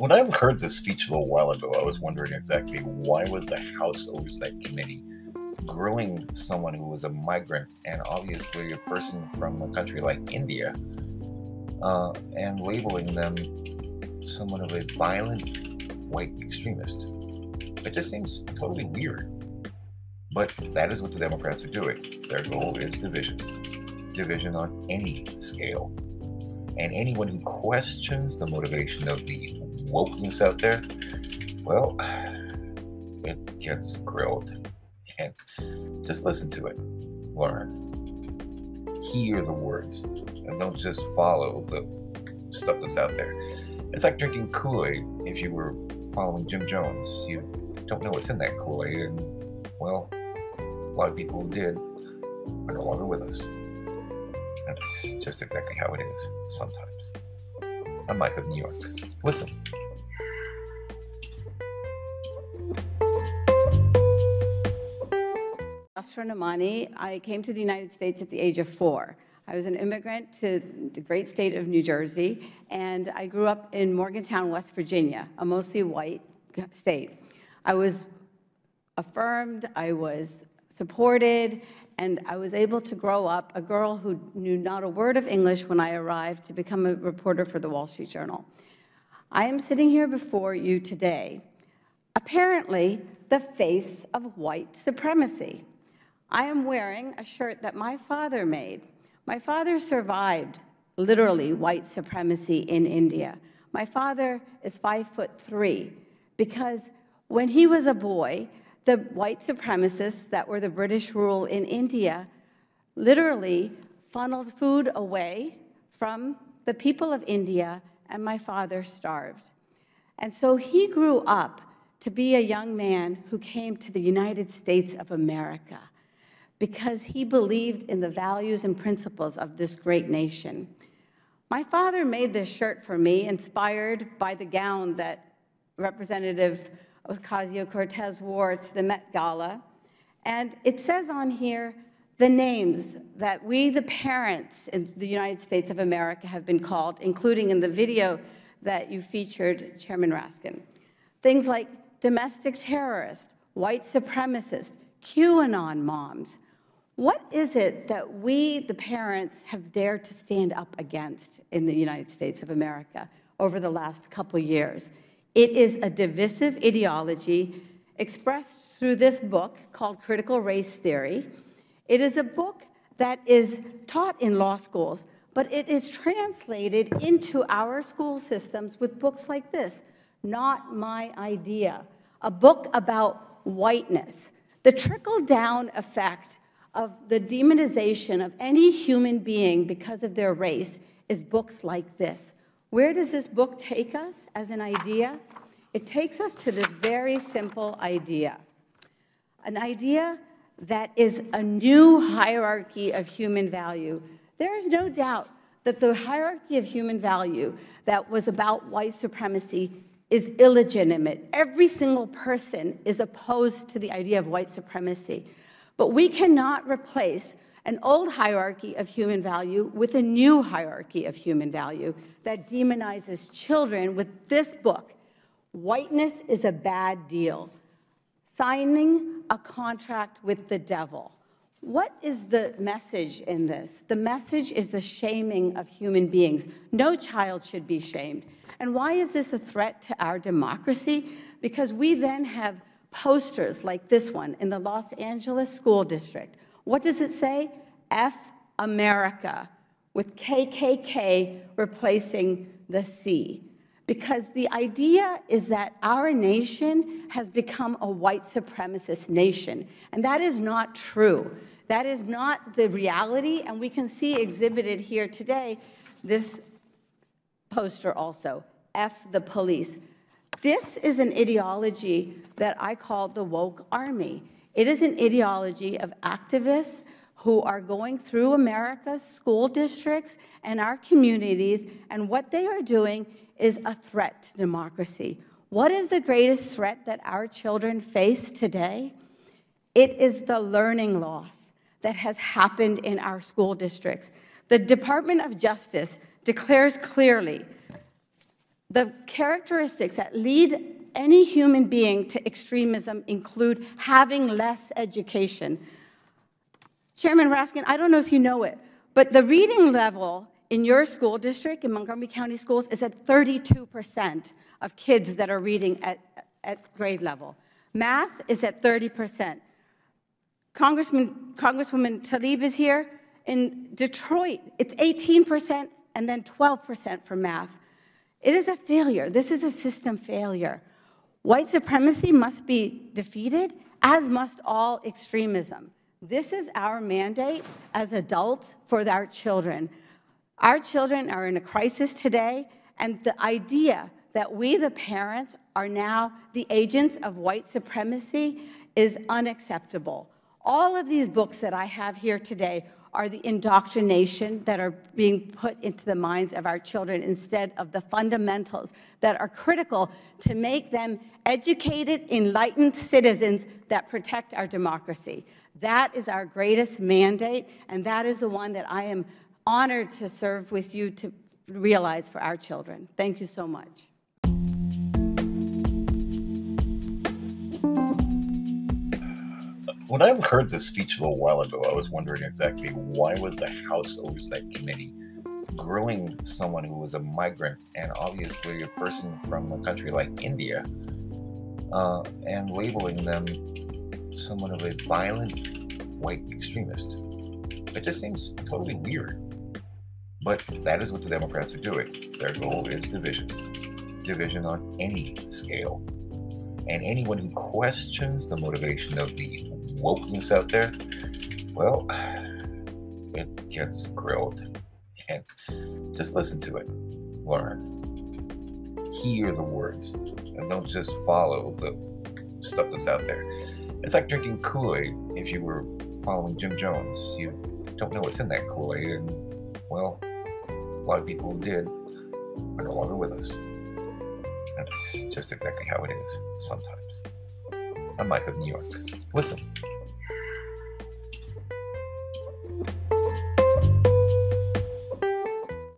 When I heard this speech a little while ago, I was wondering exactly why was the House Oversight Committee grilling someone who was a migrant and obviously a person from a country like India uh, and labeling them someone of a violent white extremist. It just seems totally weird. But that is what the Democrats are doing. Their goal is division. Division on any scale. And anyone who questions the motivation of the wokeness out there, well, it gets grilled. And just listen to it, learn, hear the words, and don't just follow the stuff that's out there. It's like drinking Kool Aid. If you were following Jim Jones, you don't know what's in that Kool Aid, and well, a lot of people who did are no longer with us. It's just exactly how it is sometimes. I'm Mike of New York. Listen. Asra Nomani. I came to the United States at the age of four. I was an immigrant to the great state of New Jersey, and I grew up in Morgantown, West Virginia, a mostly white state. I was affirmed, I was supported, and I was able to grow up a girl who knew not a word of English when I arrived to become a reporter for the Wall Street Journal. I am sitting here before you today, apparently the face of white supremacy. I am wearing a shirt that my father made. My father survived, literally, white supremacy in India. My father is five foot three because when he was a boy, the white supremacists that were the British rule in India literally funneled food away from the people of India, and my father starved. And so he grew up to be a young man who came to the United States of America because he believed in the values and principles of this great nation. My father made this shirt for me, inspired by the gown that Representative Ocasio-Cortez wore to the Met Gala. And it says on here the names that we, the parents in the United States of America, have been called, including in the video that you featured, Chairman Raskin. Things like domestic terrorist, white supremacist, QAnon moms, what is it that we, the parents, have dared to stand up against in the United States of America over the last couple years? It is a divisive ideology expressed through this book called Critical Race Theory. It is a book that is taught in law schools, but it is translated into our school systems with books like this, Not My Idea, a book about whiteness. The trickle-down effect of the demonization of any human being because of their race is books like this. Where does this book take us as an idea? It takes us to this very simple idea, an idea that is a new hierarchy of human value. There is no doubt that the hierarchy of human value that was about white supremacy is illegitimate. Every single person is opposed to the idea of white supremacy. But we cannot replace an old hierarchy of human value with a new hierarchy of human value that demonizes children with this book. Whiteness is a bad deal. Signing a contract with the devil. What is the message in this? The message is the shaming of human beings. No child should be shamed. And why is this a threat to our democracy? Because we then have posters like this one in the Los Angeles School District. What does it say? F America, with KKK replacing the C. Because the idea is that our nation has become a white supremacist nation, and that is not true. That is not the reality, and we can see exhibited here today this poster also, F the police. This is an ideology that I call the woke army. It is an ideology of activists who are going through America's school districts and our communities, and what they are doing is a threat to democracy. What is the greatest threat that our children face today? It is the learning loss that has happened in our school districts. The Department of Justice declares clearly The characteristics that lead any human being to extremism include having less education. Chairman Raskin, I don't know if you know it, but the reading level in your school district, in Montgomery County Schools, is at 32% of kids that are reading at, at grade level. Math is at 30%. Congressman, Congresswoman Tlaib is here. In Detroit, it's 18% and then 12% for math. It is a failure. This is a system failure. White supremacy must be defeated, as must all extremism. This is our mandate as adults for our children. Our children are in a crisis today, and the idea that we, the parents, are now the agents of white supremacy is unacceptable. All of these books that I have here today are the indoctrination that are being put into the minds of our children instead of the fundamentals that are critical to make them educated, enlightened citizens that protect our democracy. That is our greatest mandate, and that is the one that I am honored to serve with you to realize for our children. Thank you so much. When I heard this speech a little while ago, I was wondering exactly why was the House Oversight Committee grilling someone who was a migrant and obviously a person from a country like India uh, and labeling them someone of a violent white extremist. It just seems totally weird. But that is what the Democrats are doing. Their goal is division. Division on any scale. And anyone who questions the motivation of the wokeness out there, well, it gets grilled. And just listen to it, learn, hear the words, and don't just follow the stuff that's out there. It's like drinking Kool Aid. If you were following Jim Jones, you don't know what's in that Kool Aid, and well, a lot of people who did are no longer with us. That's just exactly how it is sometimes. I'm Mike of New York. Listen.